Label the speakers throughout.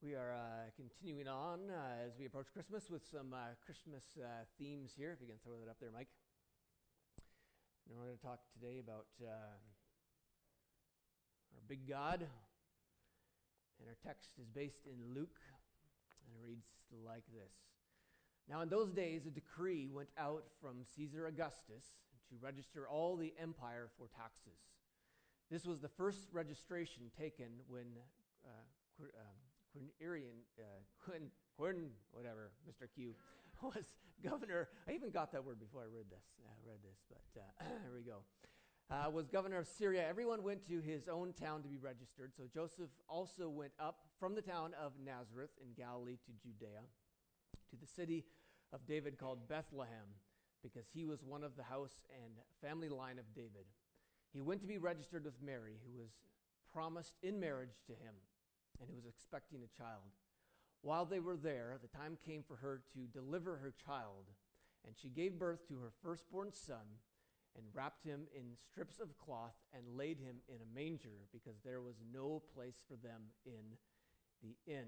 Speaker 1: We are uh, continuing on uh, as we approach Christmas with some uh, Christmas uh, themes here. If you can throw that up there, Mike. And we're going to talk today about uh, our big God. And our text is based in Luke, and it reads like this Now, in those days, a decree went out from Caesar Augustus to register all the empire for taxes. This was the first registration taken when. Uh, um, Quirinian, uh, Quin, Quin, whatever, Mr. Q, was governor. I even got that word before I read this. I read this, but uh, here we go. Uh, was governor of Syria. Everyone went to his own town to be registered. So Joseph also went up from the town of Nazareth in Galilee to Judea, to the city of David called Bethlehem, because he was one of the house and family line of David. He went to be registered with Mary, who was promised in marriage to him and who was expecting a child. While they were there, the time came for her to deliver her child, and she gave birth to her firstborn son and wrapped him in strips of cloth and laid him in a manger because there was no place for them in the inn.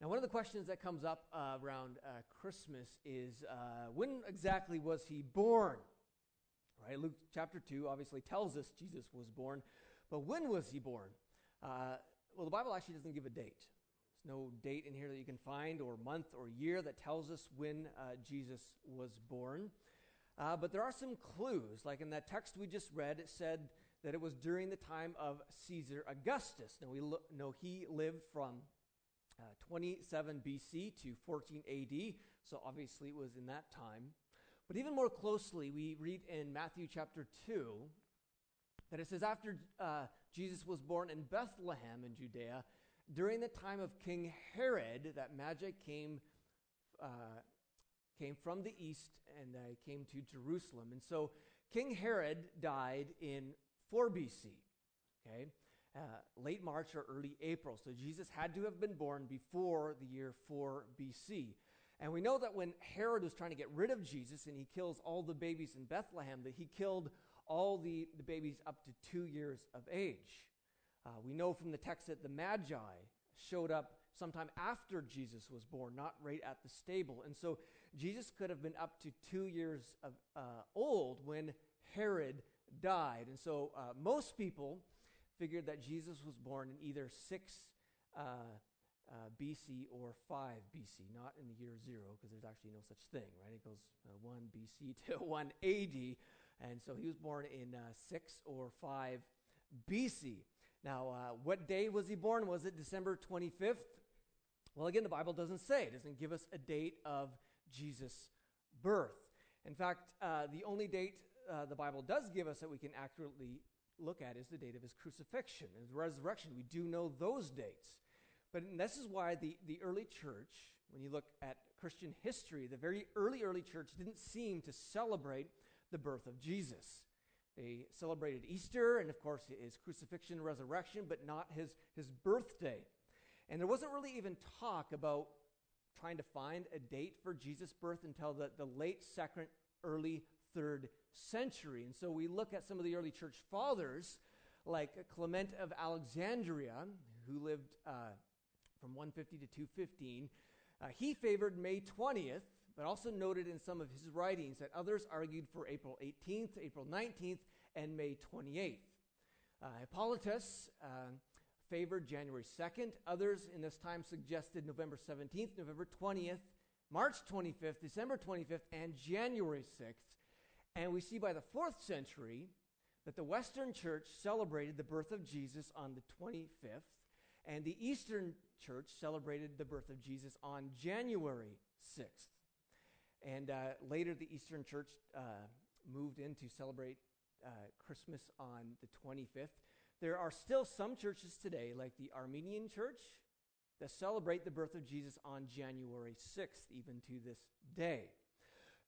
Speaker 1: Now, one of the questions that comes up uh, around uh, Christmas is uh, when exactly was he born? Right? Luke chapter 2 obviously tells us Jesus was born, but when was he born? Well, the Bible actually doesn't give a date. There's no date in here that you can find, or month or year that tells us when uh, Jesus was born. Uh, but there are some clues. Like in that text we just read, it said that it was during the time of Caesar Augustus. Now we lo- know he lived from uh, 27 BC to 14 AD, so obviously it was in that time. But even more closely, we read in Matthew chapter 2 that it says, after uh, Jesus was born in Bethlehem in Judea, during the time of King Herod, that Magi came, uh, came from the east and uh, came to Jerusalem. And so King Herod died in 4 BC, okay? Uh, late March or early April. So Jesus had to have been born before the year 4 BC. And we know that when Herod was trying to get rid of Jesus and he kills all the babies in Bethlehem, that he killed all the, the babies up to two years of age. Uh, we know from the text that the Magi showed up sometime after Jesus was born, not right at the stable. And so Jesus could have been up to two years of, uh, old when Herod died. And so uh, most people figured that Jesus was born in either 6 uh, uh, BC or 5 BC, not in the year zero, because there's actually no such thing, right? It goes uh, 1 BC to 1 AD. And so he was born in uh, 6 or 5 BC. Now, uh, what day was he born? Was it December 25th? Well, again, the Bible doesn't say. It doesn't give us a date of Jesus' birth. In fact, uh, the only date uh, the Bible does give us that we can accurately look at is the date of his crucifixion and resurrection. We do know those dates. But this is why the, the early church, when you look at Christian history, the very early, early church didn't seem to celebrate the birth of Jesus. They celebrated Easter and, of course, his crucifixion and resurrection, but not his, his birthday. And there wasn't really even talk about trying to find a date for Jesus' birth until the, the late second, early third century. And so we look at some of the early church fathers, like Clement of Alexandria, who lived uh, from 150 to 215. Uh, he favored May 20th but also noted in some of his writings that others argued for April 18th, April 19th, and May 28th. Uh, Hippolytus uh, favored January 2nd. Others in this time suggested November 17th, November 20th, March 25th, December 25th, and January 6th. And we see by the fourth century that the Western Church celebrated the birth of Jesus on the 25th, and the Eastern Church celebrated the birth of Jesus on January 6th. And uh, later, the Eastern Church uh, moved in to celebrate uh, Christmas on the 25th. There are still some churches today, like the Armenian Church, that celebrate the birth of Jesus on January 6th, even to this day.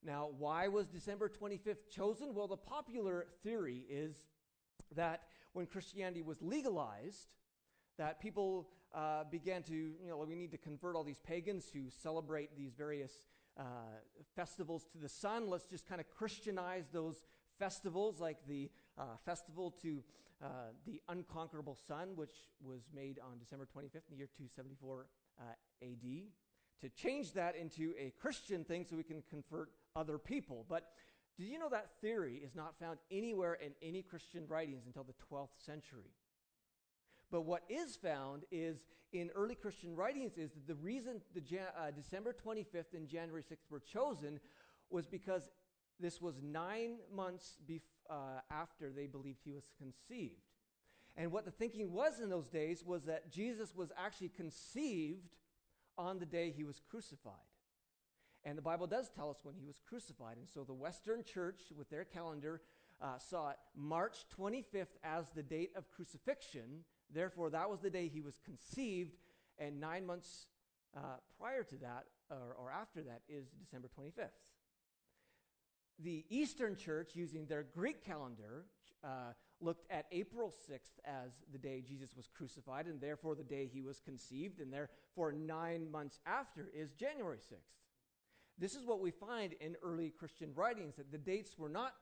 Speaker 1: Now, why was December 25th chosen? Well, the popular theory is that when Christianity was legalized, that people uh, began to, you know, we need to convert all these pagans who celebrate these various uh, festivals to the sun. Let's just kind of Christianize those festivals like the uh, festival to uh, the unconquerable sun, which was made on December 25th in the year 274 uh, AD, to change that into a Christian thing so we can convert other people. But did you know that theory is not found anywhere in any Christian writings until the 12th century? But what is found is in early Christian writings is that the reason the uh, December 25th and January 6th were chosen was because this was nine months bef- uh, after they believed he was conceived. And what the thinking was in those days was that Jesus was actually conceived on the day he was crucified. And the Bible does tell us when he was crucified. And so the Western church, with their calendar, uh, saw it March 25th as the date of crucifixion. Therefore, that was the day he was conceived. And nine months uh, prior to that, or, or after that, is December 25th. The Eastern church, using their Greek calendar, uh, looked at April 6th as the day Jesus was crucified, and therefore the day he was conceived, and therefore nine months after is January 6th. This is what we find in early Christian writings that the dates were not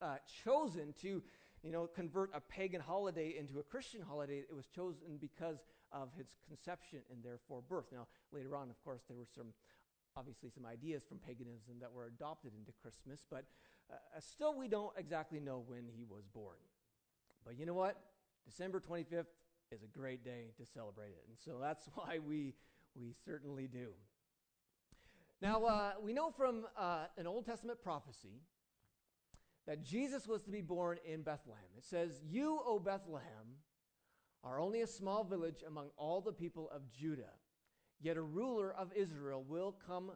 Speaker 1: uh, chosen to you know, convert a pagan holiday into a Christian holiday. It was chosen because of his conception and therefore birth. Now, later on, of course, there were some obviously some ideas from paganism that were adopted into Christmas, but uh, still we don't exactly know when he was born. But you know what? December 25th is a great day to celebrate it. And so that's why we, we certainly do. Now, uh, we know from uh, an Old Testament prophecy that Jesus was to be born in Bethlehem. It says, You, O Bethlehem, are only a small village among all the people of Judah. Yet a ruler of Israel will come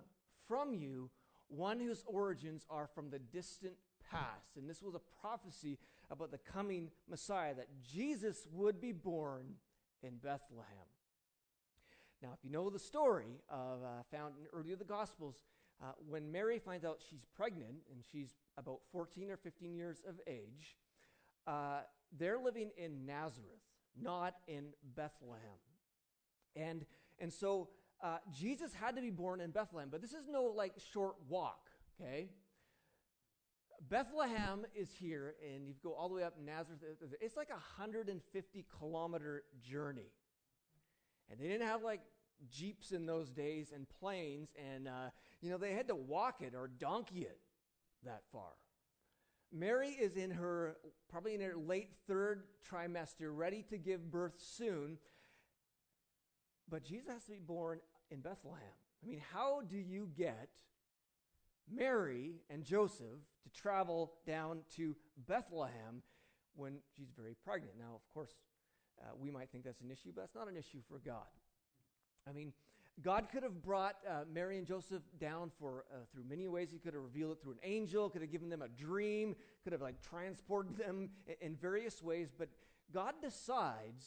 Speaker 1: from you, one whose origins are from the distant past. And this was a prophecy about the coming Messiah, that Jesus would be born in Bethlehem. Now, if you know the story of, uh, found in earlier the Gospels, uh, when Mary finds out she's pregnant and she's about 14 or 15 years of age, uh, they're living in Nazareth, not in Bethlehem. And, and so uh, Jesus had to be born in Bethlehem, but this is no like short walk, okay? Bethlehem is here, and you go all the way up Nazareth. It's like a 150 kilometer journey. And they didn't have like jeeps in those days and planes, and uh, you know they had to walk it or donkey it that far. Mary is in her probably in her late third trimester, ready to give birth soon. But Jesus has to be born in Bethlehem. I mean, how do you get Mary and Joseph to travel down to Bethlehem when she's very pregnant. Now, of course, uh, we might think that's an issue, but that's not an issue for God. I mean, God could have brought uh, Mary and Joseph down for uh, through many ways. He could have revealed it through an angel, could have given them a dream, could have like transported them in, in various ways. But God decides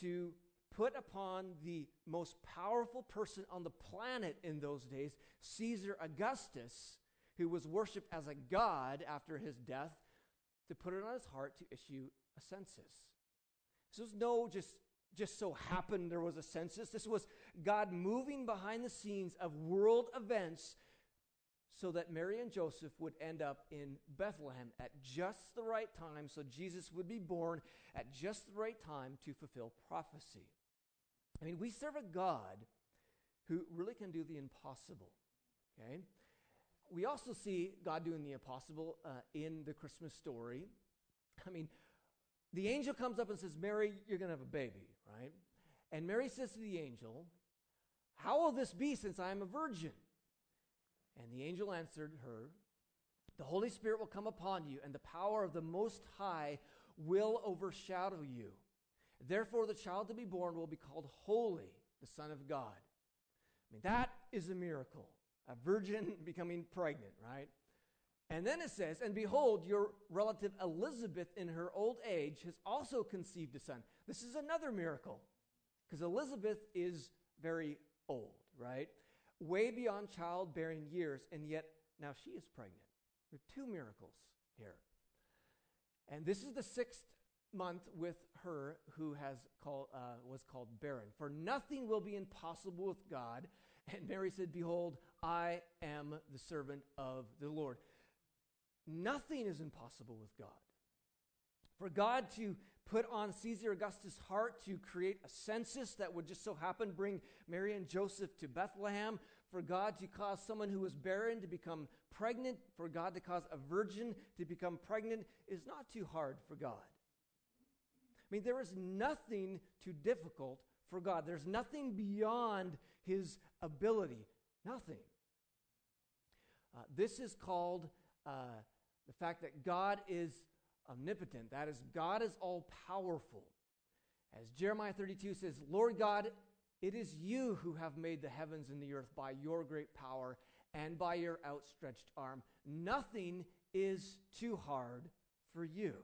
Speaker 1: to put upon the most powerful person on the planet in those days, Caesar Augustus, who was worshiped as a god after his death, to put it on his heart to issue a census. This was no just just so happened there was a census. This was God moving behind the scenes of world events so that Mary and Joseph would end up in Bethlehem at just the right time, so Jesus would be born at just the right time to fulfill prophecy. I mean, we serve a God who really can do the impossible. Okay? We also see God doing the impossible uh, in the Christmas story. I mean, the angel comes up and says, Mary, you're going to have a baby, right? And Mary says to the angel, How will this be since I am a virgin? And the angel answered her, The Holy Spirit will come upon you, and the power of the Most High will overshadow you. Therefore, the child to be born will be called Holy, the Son of God. I mean, that is a miracle. A virgin becoming pregnant, right? And then it says, And behold, your relative Elizabeth in her old age has also conceived a son. This is another miracle because Elizabeth is very old, right? Way beyond childbearing years, and yet now she is pregnant. There are two miracles here. And this is the sixth month with her who has called, uh, was called barren. For nothing will be impossible with God. And Mary said, Behold, I am the servant of the Lord. Nothing is impossible with God. For God to put on Caesar Augustus' heart to create a census that would just so happen bring Mary and Joseph to Bethlehem, for God to cause someone who was barren to become pregnant, for God to cause a virgin to become pregnant, is not too hard for God. I mean, there is nothing too difficult for God. There's nothing beyond his ability. Nothing. Uh, this is called uh, the fact that God is omnipotent. That is, God is all powerful. As Jeremiah 32 says, Lord God, it is you who have made the heavens and the earth by your great power and by your outstretched arm. Nothing is too hard for you.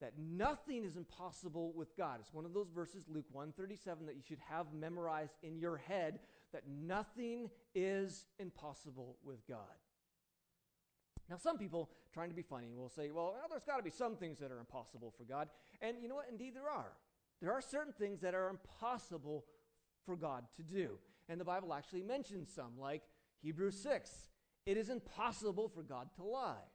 Speaker 1: That nothing is impossible with God. It's one of those verses, Luke 137, that you should have memorized in your head that nothing is impossible with God. Now, some people, trying to be funny, will say, well, well there's got to be some things that are impossible for God. And you know what? Indeed, there are. There are certain things that are impossible for God to do. And the Bible actually mentions some, like Hebrews 6. It is impossible for God to lie.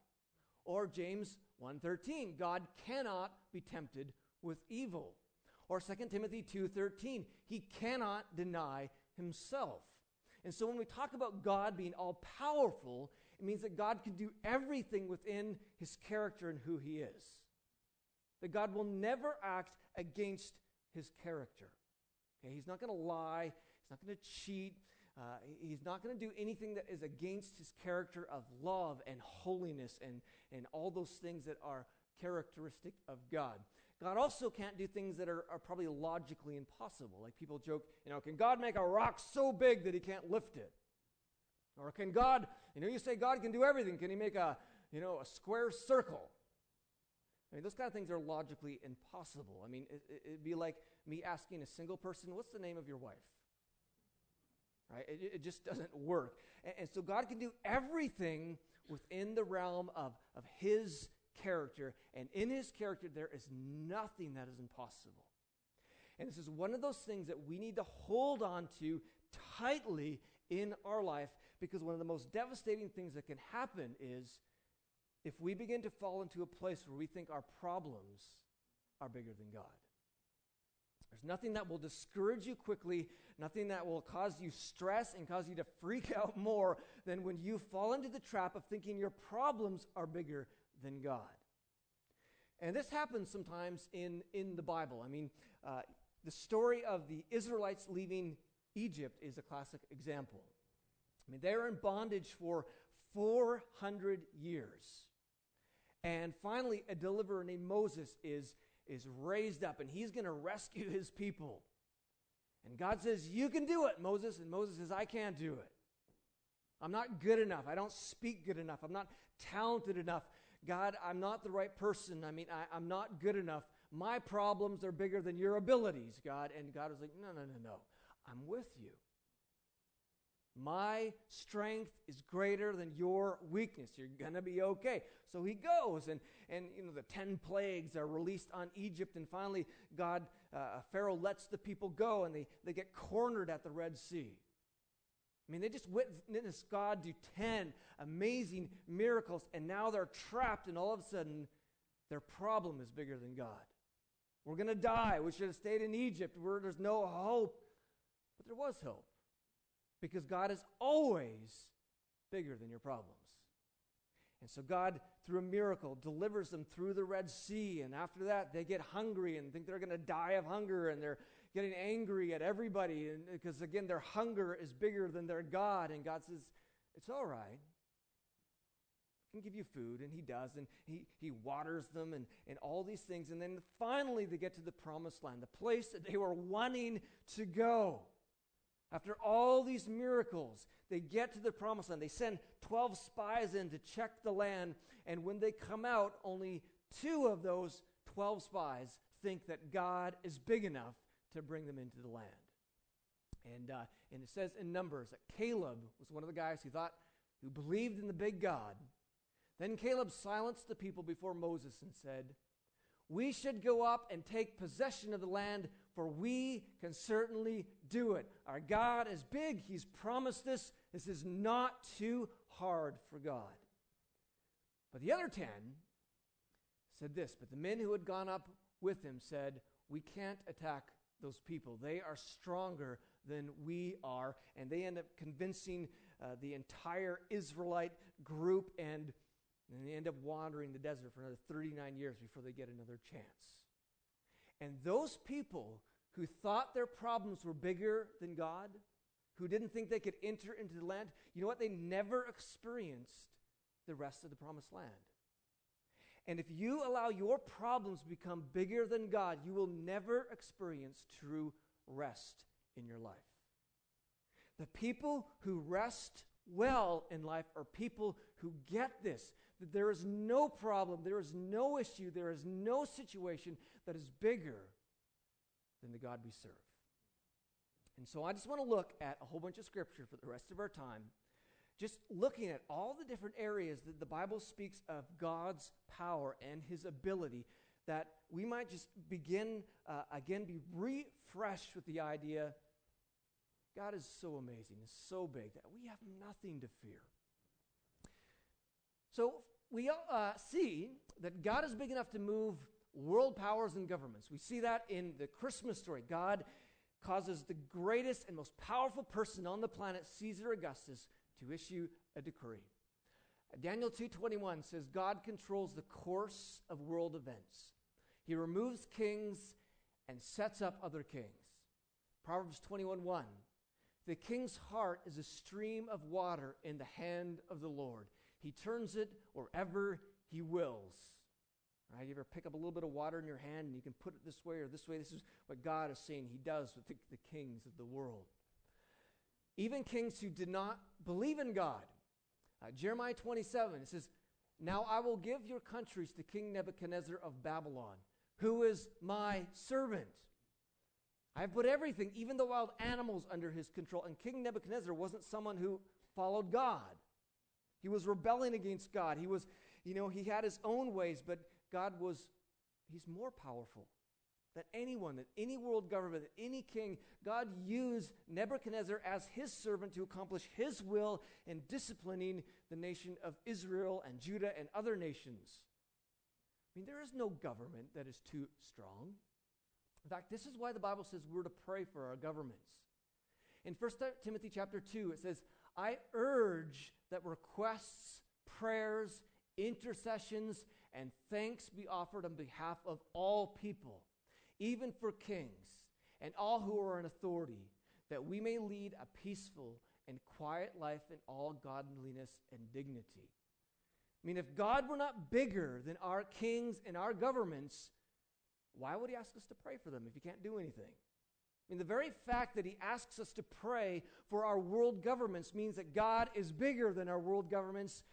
Speaker 1: Or James 1:13, God cannot be tempted with evil. Or 2 Timothy 2:13, he cannot deny himself. And so when we talk about God being all powerful, it means that God can do everything within his character and who he is. That God will never act against his character. Okay, he's not going to lie, he's not going to cheat, uh, he's not going to do anything that is against his character of love and holiness and, and all those things that are characteristic of God. God also can't do things that are, are probably logically impossible. Like people joke, you know, can God make a rock so big that he can't lift it? Or can God, you know, you say God can do everything. Can he make a, you know, a square circle? I mean, those kind of things are logically impossible. I mean, it, would be like me asking a single person, what's the name of your wife? Right? It, it just doesn't work. And, and so God can do everything within the realm of, of his character. And in his character, there is nothing that is impossible. And this is one of those things that we need to hold on to tightly in our life because one of the most devastating things that can happen is if we begin to fall into a place where we think our problems are bigger than God. There's nothing that will discourage you quickly, nothing that will cause you stress and cause you to freak out more than when you fall into the trap of thinking your problems are bigger than God. And this happens sometimes in, in the Bible. I mean, uh, the story of the Israelites leaving Egypt is a classic example. I mean, they're in bondage for 400 years. And finally, a deliverer named Moses is, is raised up, and he's going to rescue his people. And God says, You can do it, Moses. And Moses says, I can't do it. I'm not good enough. I don't speak good enough. I'm not talented enough. God, I'm not the right person. I mean, I, am not good enough. My problems are bigger than your abilities, God. And God was like, No, no, no, no. I'm with you. My strength is greater than your weakness. You're going to be okay. So he goes, and, and you know, the 10 plagues are released on Egypt, and finally, God, uh, Pharaoh lets the people go, and they, they get cornered at the Red Sea. I mean, they just witnessed God do 10 amazing miracles, and now they're trapped, and all of a sudden, their problem is bigger than God. We're going to die. We should have stayed in Egypt where there's no hope. But there was hope because God is always bigger than your problems. And so God, through a miracle, delivers them through the Red Sea. And after that, they get hungry and think they're going to die of hunger. And they're getting angry at everybody. Because, again, their hunger is bigger than their God. And God says, It's all right. I can give you food. And He does. And He, he waters them and, and all these things. And then finally, they get to the promised land, the place that they were wanting to go. After all these miracles, they get to the promised land. They send 12 spies in to check the land. And when they come out, only two of those 12 spies think that God is big enough to bring them into the land. And, uh, and it says in Numbers that Caleb was one of the guys who thought, who believed in the big God. Then Caleb silenced the people before Moses and said, We should go up and take possession of the land for we can certainly do it. Our God is big. He's promised this. This is not too hard for God. But the other 10 said this But the men who had gone up with him said, We can't attack those people. They are stronger than we are. And they end up convincing uh, the entire Israelite group, and, and they end up wandering the desert for another 39 years before they get another chance. And those people who thought their problems were bigger than God, who didn't think they could enter into the land, you know what? They never experienced the rest of the promised land. And if you allow your problems become bigger than God, you will never experience true rest in your life. The people who rest well in life are people who get this that there is no problem, there is no issue, there is no situation that is bigger than the God we serve. And so I just want to look at a whole bunch of scripture for the rest of our time just looking at all the different areas that the Bible speaks of God's power and his ability, that we might just begin, uh, again, be refreshed with the idea God is so amazing, is so big that we have nothing to fear. So we uh, see that God is big enough to move world powers and governments. We see that in the Christmas story. God causes the greatest and most powerful person on the planet, Caesar Augustus, to issue a decree. Daniel 2:21 says God controls the course of world events. He removes kings and sets up other kings. Proverbs 21:1 The king's heart is a stream of water in the hand of the Lord. He turns it wherever he wills. Right? You ever pick up a little bit of water in your hand and you can put it this way or this way? This is what God is saying He does with the, the kings of the world even kings who did not believe in God. Uh, Jeremiah 27, it says, Now I will give your countries to King Nebuchadnezzar of Babylon, who is my servant. I have put everything, even the wild animals, under his control. And King Nebuchadnezzar wasn't someone who followed God. He was rebelling against God. He was, you know, he had his own ways, but God was, he's more powerful that anyone, that any world government, that any king, God used Nebuchadnezzar as his servant to accomplish his will in disciplining the nation of Israel and Judah and other nations. I mean, there is no government that is too strong. In fact, this is why the Bible says we're to pray for our governments. In 1 Timothy chapter 2, it says, I urge that requests, prayers, intercessions, and thanks be offered on behalf of all people even for kings and all who are in authority, that we may lead a peaceful and quiet life in all godliness and dignity. I mean, if God were not bigger than our kings and our governments, why would He ask us to pray for them if He can't do anything? I mean, the very fact that He asks us to pray for our world governments means that God is bigger than our world governments,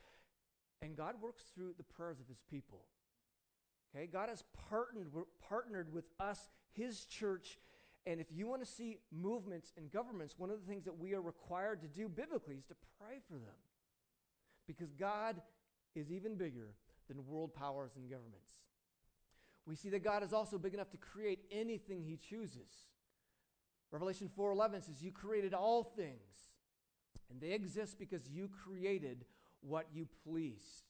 Speaker 1: and God works through the prayers of His people. Okay, God has partnered, partnered with us, His church. And if you want to see movements in governments, one of the things that we are required to do biblically is to pray for them. Because God is even bigger than world powers and governments. We see that God is also big enough to create anything he chooses. Revelation 4:11 says you created all things and they exist because you created what you pleased.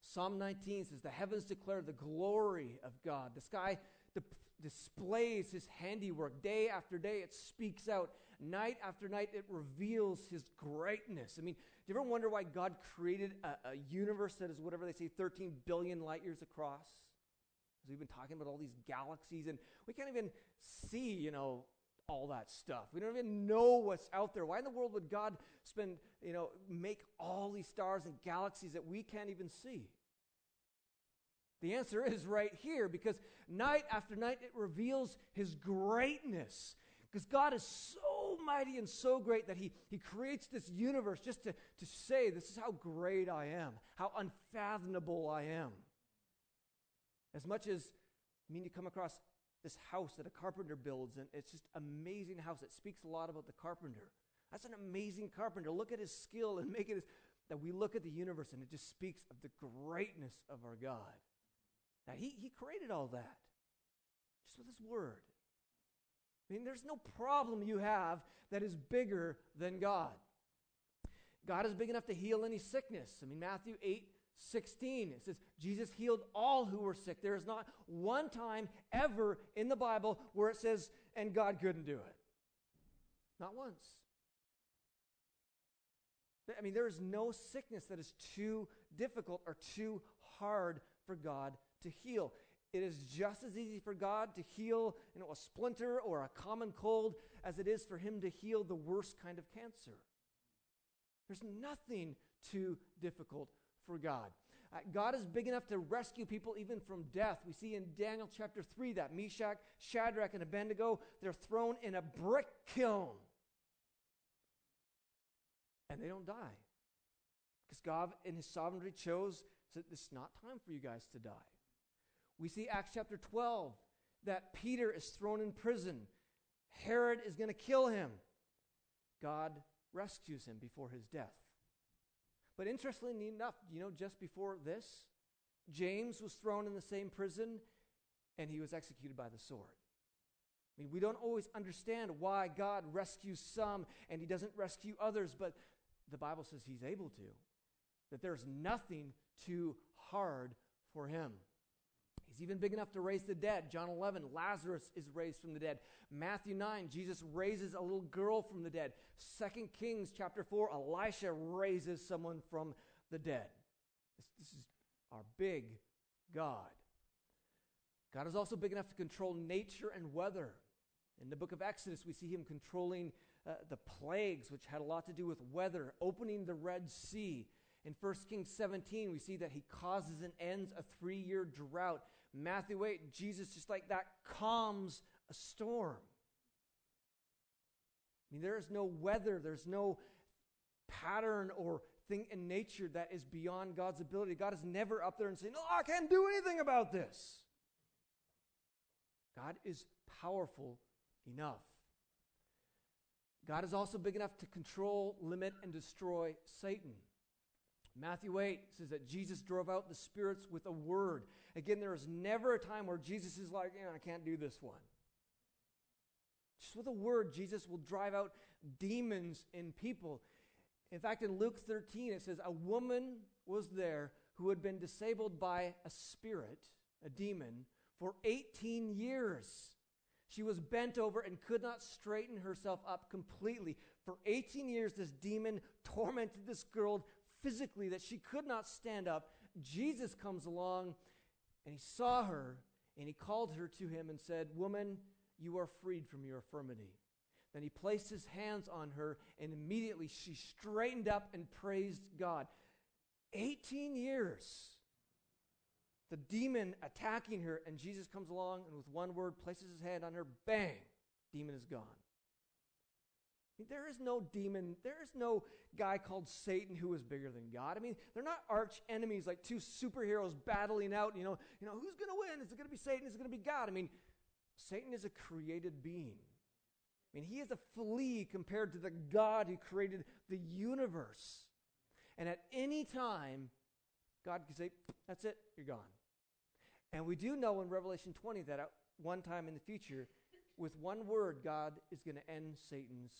Speaker 1: Psalm 19 says, The heavens declare the glory of God. The sky di- displays his handiwork. Day after day, it speaks out. Night after night, it reveals his greatness. I mean, do you ever wonder why God created a, a universe that is whatever they say, 13 billion light years across? Because we've been talking about all these galaxies, and we can't even see, you know, all that stuff. We don't even know what's out there. Why in the world would God spend, you know, make all these stars and galaxies that we can't even see? The answer is right here because night after night it reveals his greatness. Because God is so mighty and so great that he, he creates this universe just to, to say, This is how great I am, how unfathomable I am. As much as, I mean, you come across this house that a carpenter builds, and it's just amazing house. It speaks a lot about the carpenter. That's an amazing carpenter. Look at his skill and make it that we look at the universe and it just speaks of the greatness of our God. Now, he, he created all that just with his word. I mean, there's no problem you have that is bigger than God. God is big enough to heal any sickness. I mean, Matthew 8 16, it says, Jesus healed all who were sick. There is not one time ever in the Bible where it says, and God couldn't do it. Not once. I mean, there is no sickness that is too difficult or too hard for God to heal. It is just as easy for God to heal you know, a splinter or a common cold as it is for Him to heal the worst kind of cancer. There's nothing too difficult for God. Uh, God is big enough to rescue people even from death. We see in Daniel chapter 3 that Meshach, Shadrach, and Abednego, they're thrown in a brick kiln. And they don't die. Because God, in His sovereignty, chose that it's not time for you guys to die. We see Acts chapter 12 that Peter is thrown in prison. Herod is going to kill him. God rescues him before his death. But interestingly enough, you know, just before this, James was thrown in the same prison and he was executed by the sword. I mean, we don't always understand why God rescues some and he doesn't rescue others, but the Bible says he's able to, that there's nothing too hard for him. He's even big enough to raise the dead. John 11, Lazarus is raised from the dead. Matthew 9, Jesus raises a little girl from the dead. 2 Kings chapter 4, Elisha raises someone from the dead. This, this is our big God. God is also big enough to control nature and weather. In the book of Exodus, we see him controlling uh, the plagues, which had a lot to do with weather, opening the Red Sea. In 1 Kings 17, we see that he causes and ends a three year drought. Matthew 8, Jesus, just like that, calms a storm. I mean, there is no weather, there's no pattern or thing in nature that is beyond God's ability. God is never up there and saying, No, I can't do anything about this. God is powerful enough. God is also big enough to control, limit, and destroy Satan. Matthew 8 says that Jesus drove out the spirits with a word. Again, there is never a time where Jesus is like, I can't do this one. Just with a word, Jesus will drive out demons in people. In fact, in Luke 13, it says, A woman was there who had been disabled by a spirit, a demon, for 18 years. She was bent over and could not straighten herself up completely. For 18 years, this demon tormented this girl physically that she could not stand up. Jesus comes along and he saw her and he called her to him and said, Woman, you are freed from your infirmity. Then he placed his hands on her, and immediately she straightened up and praised God. 18 years. The demon attacking her, and Jesus comes along and with one word places his hand on her, bang, demon is gone. Mean, there is no demon, there is no guy called Satan who is bigger than God. I mean, they're not arch enemies like two superheroes battling out, you know, you know, who's going to win? Is it going to be Satan? Is it going to be God? I mean, Satan is a created being. I mean, he is a flea compared to the God who created the universe. And at any time, God can say, That's it, you're gone. And we do know in Revelation 20 that at one time in the future, with one word, God is going to end Satan's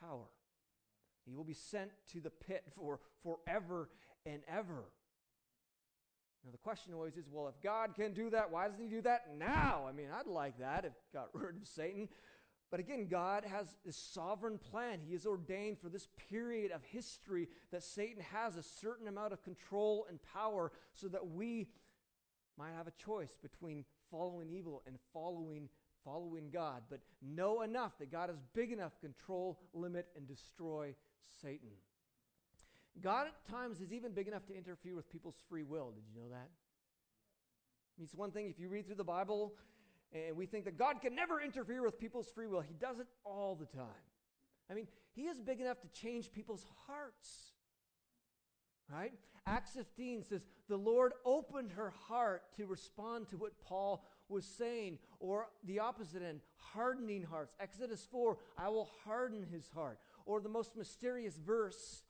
Speaker 1: power. He will be sent to the pit for forever and ever. Now, the question always is well, if God can do that, why doesn't He do that now? I mean, I'd like that if got rid of Satan. But again, God has this sovereign plan. He has ordained for this period of history that Satan has a certain amount of control and power so that we might have a choice between following evil and following following God, but know enough that God is big enough to control, limit, and destroy Satan. God at times is even big enough to interfere with people's free will. Did you know that? I mean, it's one thing if you read through the Bible and we think that God can never interfere with people's free will, He does it all the time. I mean, He is big enough to change people's hearts. Right? Acts 15 says, The Lord opened her heart to respond to what Paul was saying, or the opposite end, hardening hearts. Exodus 4, I will harden his heart. Or the most mysterious verse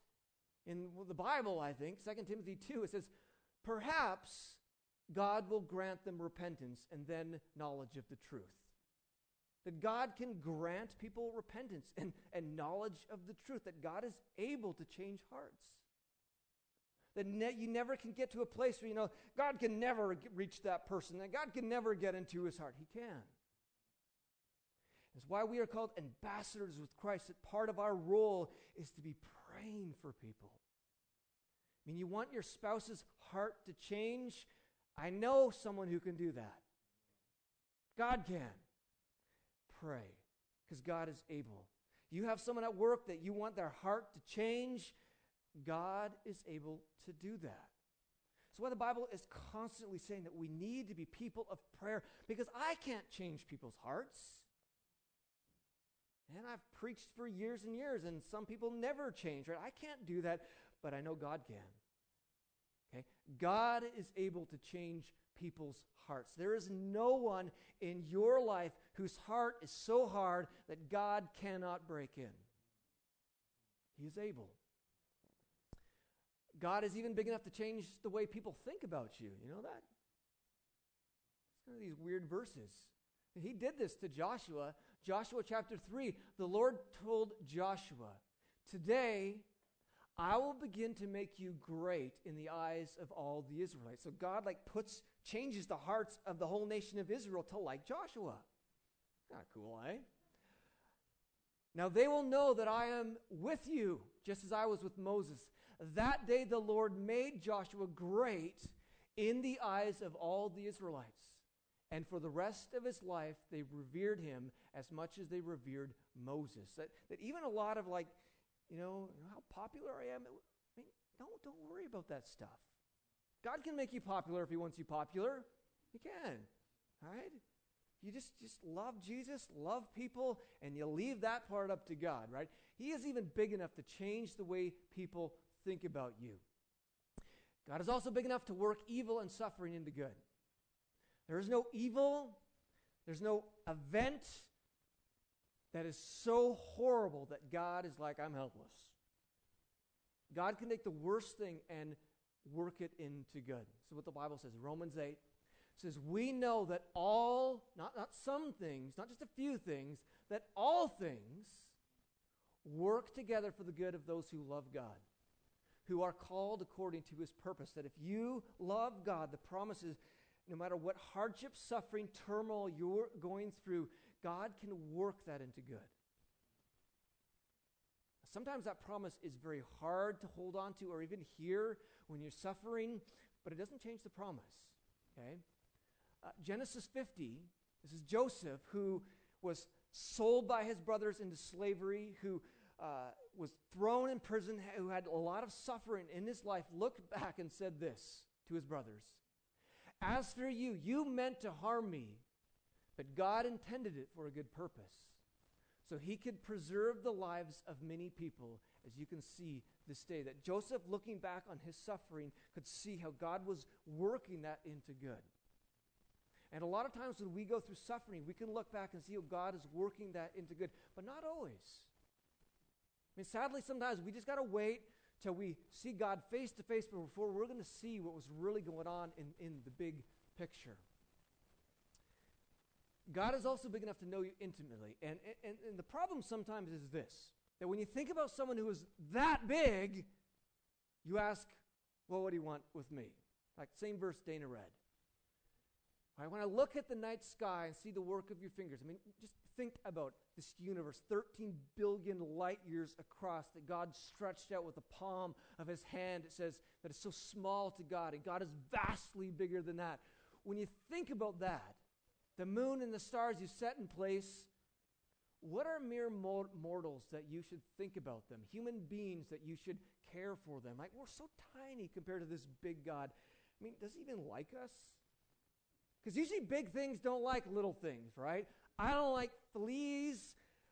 Speaker 1: in the Bible, I think, 2 Timothy 2, it says, Perhaps God will grant them repentance and then knowledge of the truth. That God can grant people repentance and, and knowledge of the truth, that God is able to change hearts. That ne- you never can get to a place where you know God can never reach that person, that God can never get into his heart. He can. It's why we are called ambassadors with Christ, that part of our role is to be praying for people. I mean, you want your spouse's heart to change? I know someone who can do that. God can. Pray, because God is able. You have someone at work that you want their heart to change, God is able to do that. So, why the Bible is constantly saying that we need to be people of prayer because I can't change people's hearts. And I've preached for years and years, and some people never change, right? I can't do that, but I know God can. Okay? God is able to change people's hearts. There is no one in your life whose heart is so hard that God cannot break in. He is able. God is even big enough to change the way people think about you. You know that? It's kind of these weird verses. He did this to Joshua. Joshua chapter 3, the Lord told Joshua, Today I will begin to make you great in the eyes of all the Israelites. So God like puts changes the hearts of the whole nation of Israel to like Joshua. Kind of cool, eh? Now they will know that I am with you, just as I was with Moses. That day the Lord made Joshua great in the eyes of all the Israelites. And for the rest of his life, they revered him as much as they revered Moses. That, that even a lot of like, you know, how popular I am, I mean, don't, don't worry about that stuff. God can make you popular if he wants you popular. He can. Right? You just, just love Jesus, love people, and you leave that part up to God, right? He is even big enough to change the way people think about you. God is also big enough to work evil and suffering into good. There is no evil, there's no event that is so horrible that God is like, I'm helpless. God can take the worst thing and work it into good. So what the Bible says, Romans 8 says, We know that all, not, not some things, not just a few things, that all things work together for the good of those who love God who are called according to his purpose. That if you love God, the promise is no matter what hardship, suffering, turmoil you're going through, God can work that into good. Sometimes that promise is very hard to hold on to or even hear when you're suffering, but it doesn't change the promise. Okay? Uh, Genesis 50, this is Joseph who was sold by his brothers into slavery, who uh, was thrown in prison, who had a lot of suffering in his life, looked back and said this to his brothers As for you, you meant to harm me, but God intended it for a good purpose. So he could preserve the lives of many people, as you can see this day. That Joseph, looking back on his suffering, could see how God was working that into good. And a lot of times when we go through suffering, we can look back and see how God is working that into good, but not always. I mean, sadly, sometimes we just got to wait till we see God face to face before we're going to see what was really going on in, in the big picture. God is also big enough to know you intimately. And, and, and the problem sometimes is this that when you think about someone who is that big, you ask, well, what do you want with me? Like same verse Dana read. Right, when I look at the night sky and see the work of your fingers, I mean, just think about this universe 13 billion light years across that God stretched out with the palm of his hand. It says that it's so small to God, and God is vastly bigger than that. When you think about that, the moon and the stars you set in place, what are mere mortals that you should think about them? Human beings that you should care for them. Like, we're so tiny compared to this big God. I mean, does he even like us? Because usually big things don't like little things, right? I don't like fleas.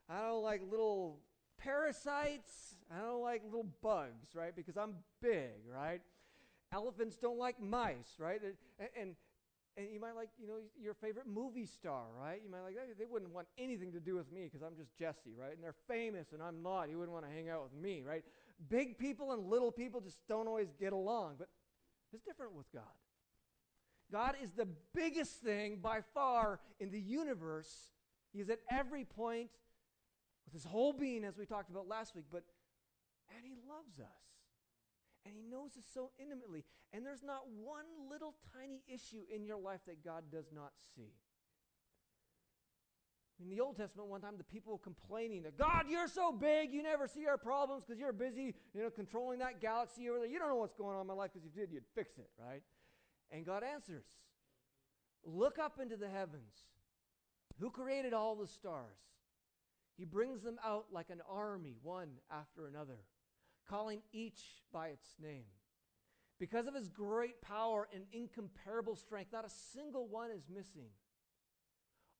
Speaker 1: I don't like little parasites. I don't like little bugs, right? Because I'm big, right? Elephants don't like mice, right? And, and, and you might like, you know, your favorite movie star, right? You might like, they wouldn't want anything to do with me because I'm just Jesse, right? And they're famous and I'm not. You wouldn't want to hang out with me, right? Big people and little people just don't always get along. But it's different with God. God is the biggest thing by far in the universe. He is at every point with his whole being, as we talked about last week, but and he loves us. And He knows us so intimately. And there's not one little tiny issue in your life that God does not see. In the Old Testament, one time the people were complaining that God, you're so big, you never see our problems because you're busy, you know, controlling that galaxy over there. You don't know what's going on in my life because if you did, you'd fix it, right? And God answers, Look up into the heavens. Who created all the stars? He brings them out like an army, one after another, calling each by its name. Because of his great power and incomparable strength, not a single one is missing.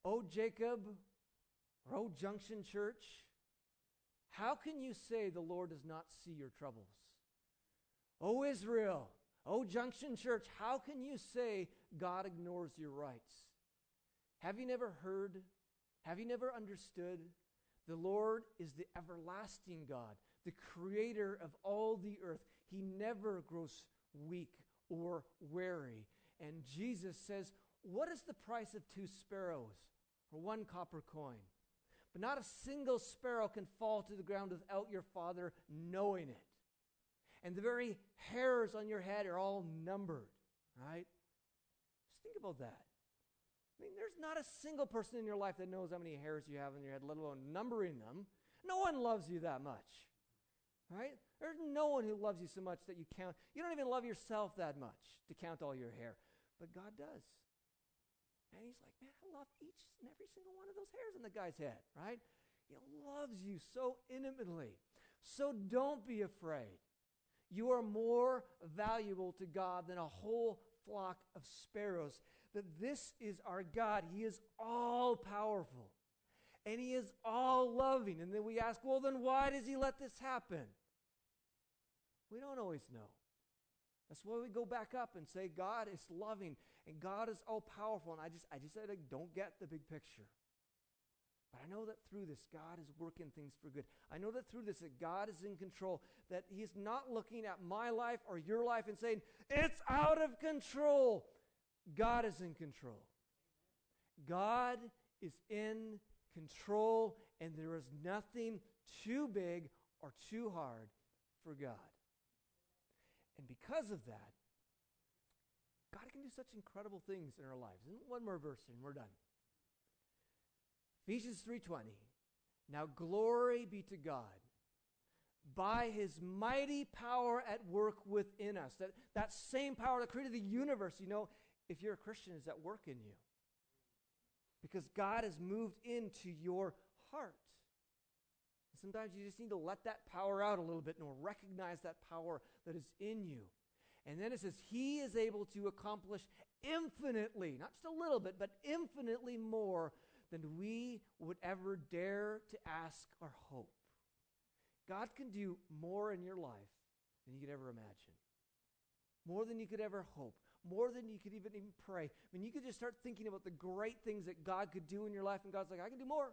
Speaker 1: O Jacob, O Junction Church, how can you say the Lord does not see your troubles? O Israel, O Junction Church, how can you say God ignores your rights? Have you never heard? Have you never understood? The Lord is the everlasting God, the creator of all the earth. He never grows weak or weary. And Jesus says, What is the price of two sparrows or one copper coin? But not a single sparrow can fall to the ground without your Father knowing it. And the very hairs on your head are all numbered, right? Just think about that. I mean, there's not a single person in your life that knows how many hairs you have on your head, let alone numbering them. No one loves you that much, right? There's no one who loves you so much that you count. You don't even love yourself that much to count all your hair, but God does. And He's like, man, I love each and every single one of those hairs in the guy's head, right? He loves you so intimately. So don't be afraid. You are more valuable to God than a whole flock of sparrows that this is our God. He is all powerful and He is all loving. And then we ask, well, then why does He let this happen? We don't always know. That's why we go back up and say God is loving and God is all powerful. And I just, I just I don't get the big picture. But I know that through this, God is working things for good. I know that through this, that God is in control, that He's not looking at my life or your life and saying, it's out of control. God is in control. God is in control, and there is nothing too big or too hard for God. And because of that, God can do such incredible things in our lives. And one more verse and we're done. Ephesians 3:20. Now glory be to God by his mighty power at work within us. That, that same power that created the universe, you know, if you're a Christian, is at work in you. Because God has moved into your heart. Sometimes you just need to let that power out a little bit and recognize that power that is in you. And then it says, He is able to accomplish infinitely, not just a little bit, but infinitely more than we would ever dare to ask or hope. God can do more in your life than you could ever imagine, more than you could ever hope, more than you could even, even pray. I mean, you could just start thinking about the great things that God could do in your life, and God's like, I can do more.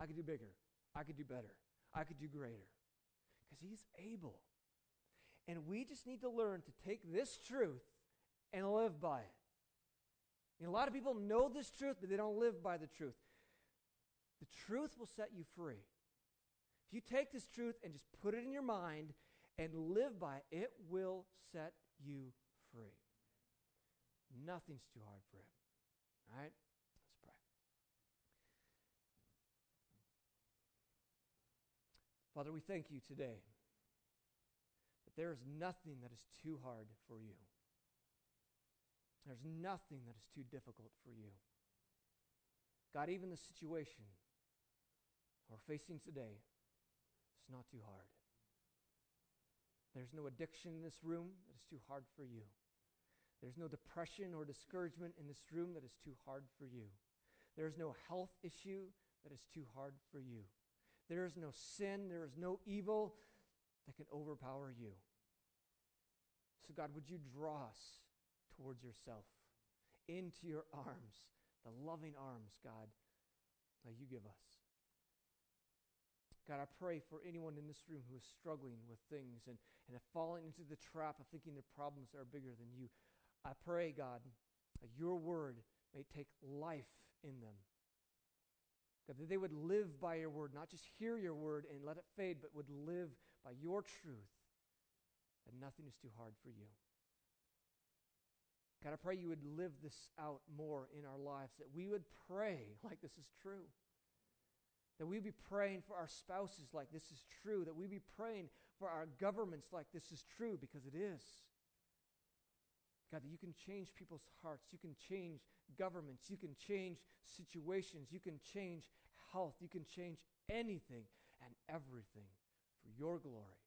Speaker 1: I could do bigger. I could do better. I could do greater. Because He's able. And we just need to learn to take this truth and live by it. Know, a lot of people know this truth, but they don't live by the truth. The truth will set you free. If you take this truth and just put it in your mind and live by it, it will set you free. Nothing's too hard for him. All right? Let's pray. Father, we thank you today that there is nothing that is too hard for you. There's nothing that is too difficult for you. God, even the situation we're facing today, it's not too hard. There's no addiction in this room that is too hard for you. There's no depression or discouragement in this room that is too hard for you. There is no health issue that is too hard for you. There is no sin, there is no evil that can overpower you. So, God, would you draw us towards yourself, into your arms, the loving arms, God, that you give us. God, I pray for anyone in this room who is struggling with things and, and have fallen into the trap of thinking their problems are bigger than you. I pray, God, that your word may take life in them. God, that they would live by your word, not just hear your word and let it fade, but would live by your truth. that nothing is too hard for you. God, I pray you would live this out more in our lives, that we would pray like this is true. That we be praying for our spouses like this is true. That we be praying for our governments like this is true because it is. God, that you can change people's hearts. You can change governments. You can change situations. You can change health. You can change anything and everything for your glory.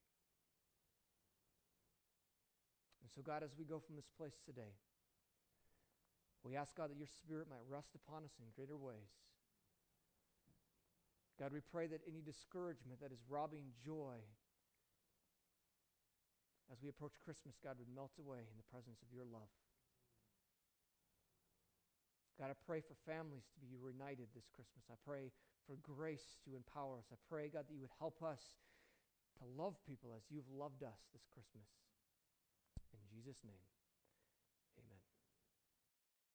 Speaker 1: And so, God, as we go from this place today, we ask, God, that your Spirit might rest upon us in greater ways. God, we pray that any discouragement that is robbing joy as we approach Christmas, God, would melt away in the presence of your love. God, I pray for families to be reunited this Christmas. I pray for grace to empower us. I pray, God, that you would help us to love people as you've loved us this Christmas. In Jesus' name.